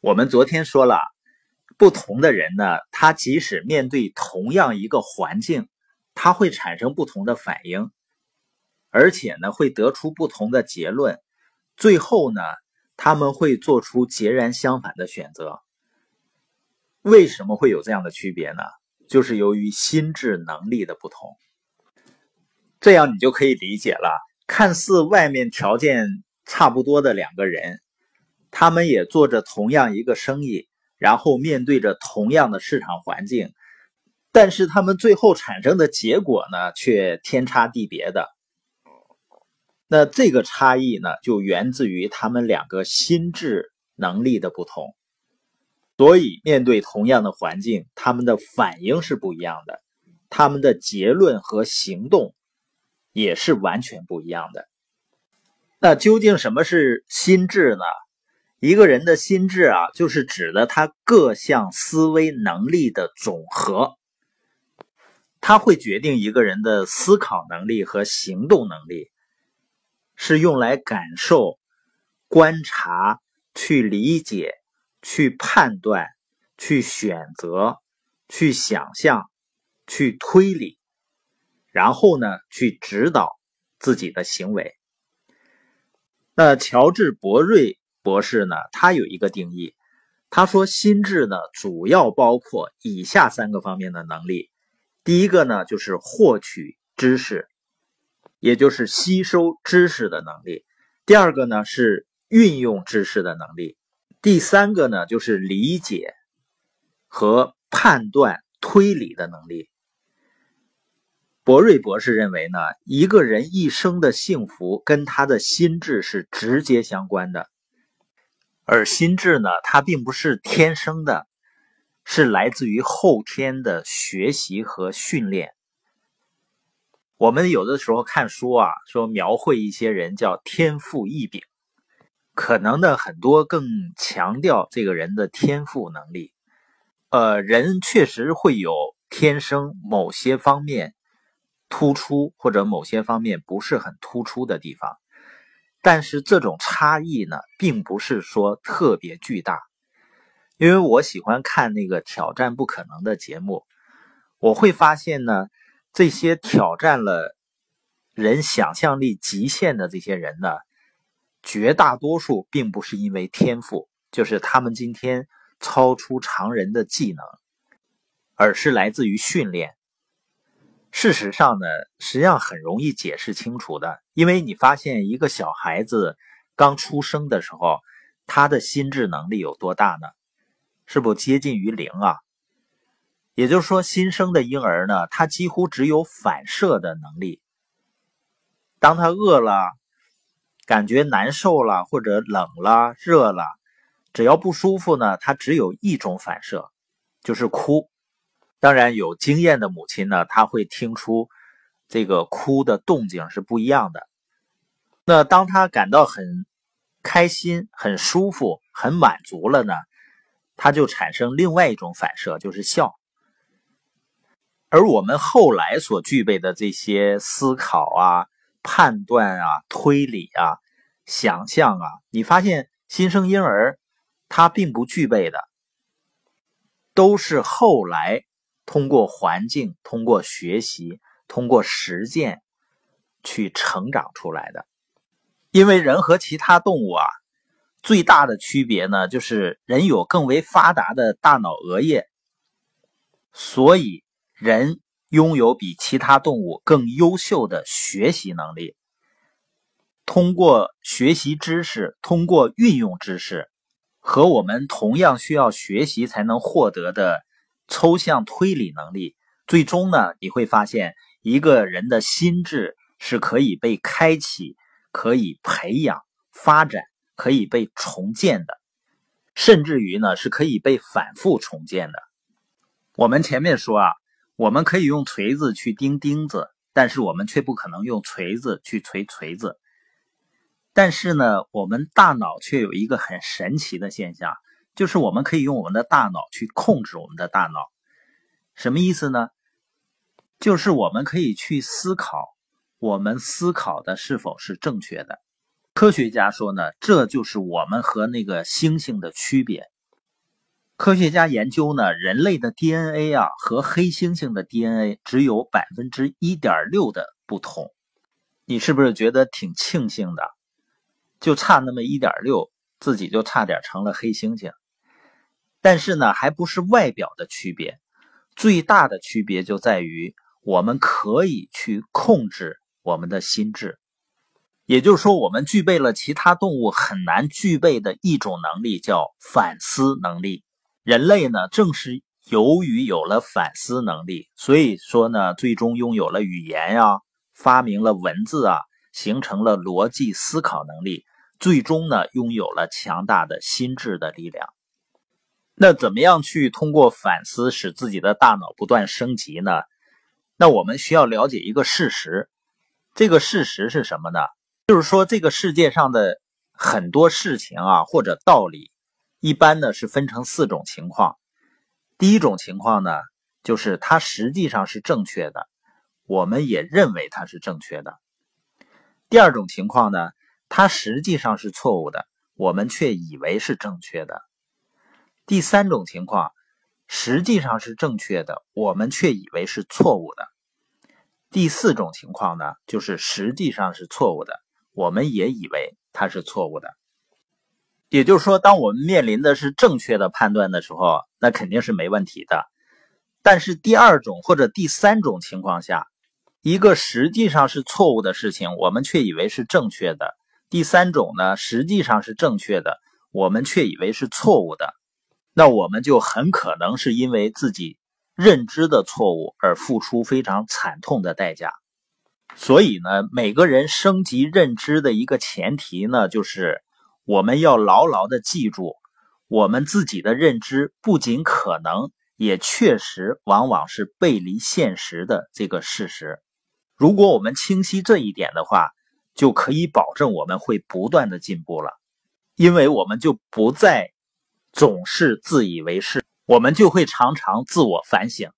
我们昨天说了，不同的人呢，他即使面对同样一个环境，他会产生不同的反应，而且呢，会得出不同的结论。最后呢，他们会做出截然相反的选择。为什么会有这样的区别呢？就是由于心智能力的不同。这样你就可以理解了，看似外面条件差不多的两个人。他们也做着同样一个生意，然后面对着同样的市场环境，但是他们最后产生的结果呢，却天差地别的。那这个差异呢，就源自于他们两个心智能力的不同。所以，面对同样的环境，他们的反应是不一样的，他们的结论和行动也是完全不一样的。那究竟什么是心智呢？一个人的心智啊，就是指的他各项思维能力的总和，它会决定一个人的思考能力和行动能力，是用来感受、观察、去理解、去判断、去选择、去想象、去推理，然后呢，去指导自己的行为。那乔治·博瑞。博士呢，他有一个定义，他说心智呢主要包括以下三个方面的能力。第一个呢就是获取知识，也就是吸收知识的能力；第二个呢是运用知识的能力；第三个呢就是理解和判断推理的能力。博瑞博士认为呢，一个人一生的幸福跟他的心智是直接相关的。而心智呢，它并不是天生的，是来自于后天的学习和训练。我们有的时候看书啊，说描绘一些人叫天赋异禀，可能呢很多更强调这个人的天赋能力。呃，人确实会有天生某些方面突出，或者某些方面不是很突出的地方。但是这种差异呢，并不是说特别巨大，因为我喜欢看那个挑战不可能的节目，我会发现呢，这些挑战了人想象力极限的这些人呢，绝大多数并不是因为天赋，就是他们今天超出常人的技能，而是来自于训练。事实上呢，实际上很容易解释清楚的，因为你发现一个小孩子刚出生的时候，他的心智能力有多大呢？是不接近于零啊？也就是说，新生的婴儿呢，他几乎只有反射的能力。当他饿了、感觉难受了，或者冷了、热了，只要不舒服呢，他只有一种反射，就是哭。当然，有经验的母亲呢，她会听出这个哭的动静是不一样的。那当她感到很开心、很舒服、很满足了呢，她就产生另外一种反射，就是笑。而我们后来所具备的这些思考啊、判断啊、推理啊、想象啊，你发现新生婴儿他并不具备的，都是后来。通过环境，通过学习，通过实践，去成长出来的。因为人和其他动物啊，最大的区别呢，就是人有更为发达的大脑额叶，所以人拥有比其他动物更优秀的学习能力。通过学习知识，通过运用知识，和我们同样需要学习才能获得的。抽象推理能力，最终呢，你会发现一个人的心智是可以被开启、可以培养、发展、可以被重建的，甚至于呢，是可以被反复重建的。我们前面说啊，我们可以用锤子去钉钉子，但是我们却不可能用锤子去锤锤子。但是呢，我们大脑却有一个很神奇的现象。就是我们可以用我们的大脑去控制我们的大脑，什么意思呢？就是我们可以去思考，我们思考的是否是正确的。科学家说呢，这就是我们和那个猩猩的区别。科学家研究呢，人类的 DNA 啊和黑猩猩的 DNA 只有百分之一点六的不同。你是不是觉得挺庆幸的？就差那么一点六，自己就差点成了黑猩猩。但是呢，还不是外表的区别，最大的区别就在于我们可以去控制我们的心智。也就是说，我们具备了其他动物很难具备的一种能力，叫反思能力。人类呢，正是由于有了反思能力，所以说呢，最终拥有了语言呀。发明了文字啊，形成了逻辑思考能力，最终呢，拥有了强大的心智的力量。那怎么样去通过反思使自己的大脑不断升级呢？那我们需要了解一个事实，这个事实是什么呢？就是说这个世界上的很多事情啊，或者道理，一般呢是分成四种情况。第一种情况呢，就是它实际上是正确的。我们也认为它是正确的。第二种情况呢，它实际上是错误的，我们却以为是正确的。第三种情况，实际上是正确的，我们却以为是错误的。第四种情况呢，就是实际上是错误的，我们也以为它是错误的。也就是说，当我们面临的是正确的判断的时候，那肯定是没问题的。但是第二种或者第三种情况下，一个实际上是错误的事情，我们却以为是正确的；第三种呢，实际上是正确的，我们却以为是错误的。那我们就很可能是因为自己认知的错误而付出非常惨痛的代价。所以呢，每个人升级认知的一个前提呢，就是我们要牢牢的记住，我们自己的认知不仅可能，也确实往往是背离现实的这个事实。如果我们清晰这一点的话，就可以保证我们会不断的进步了，因为我们就不再总是自以为是，我们就会常常自我反省。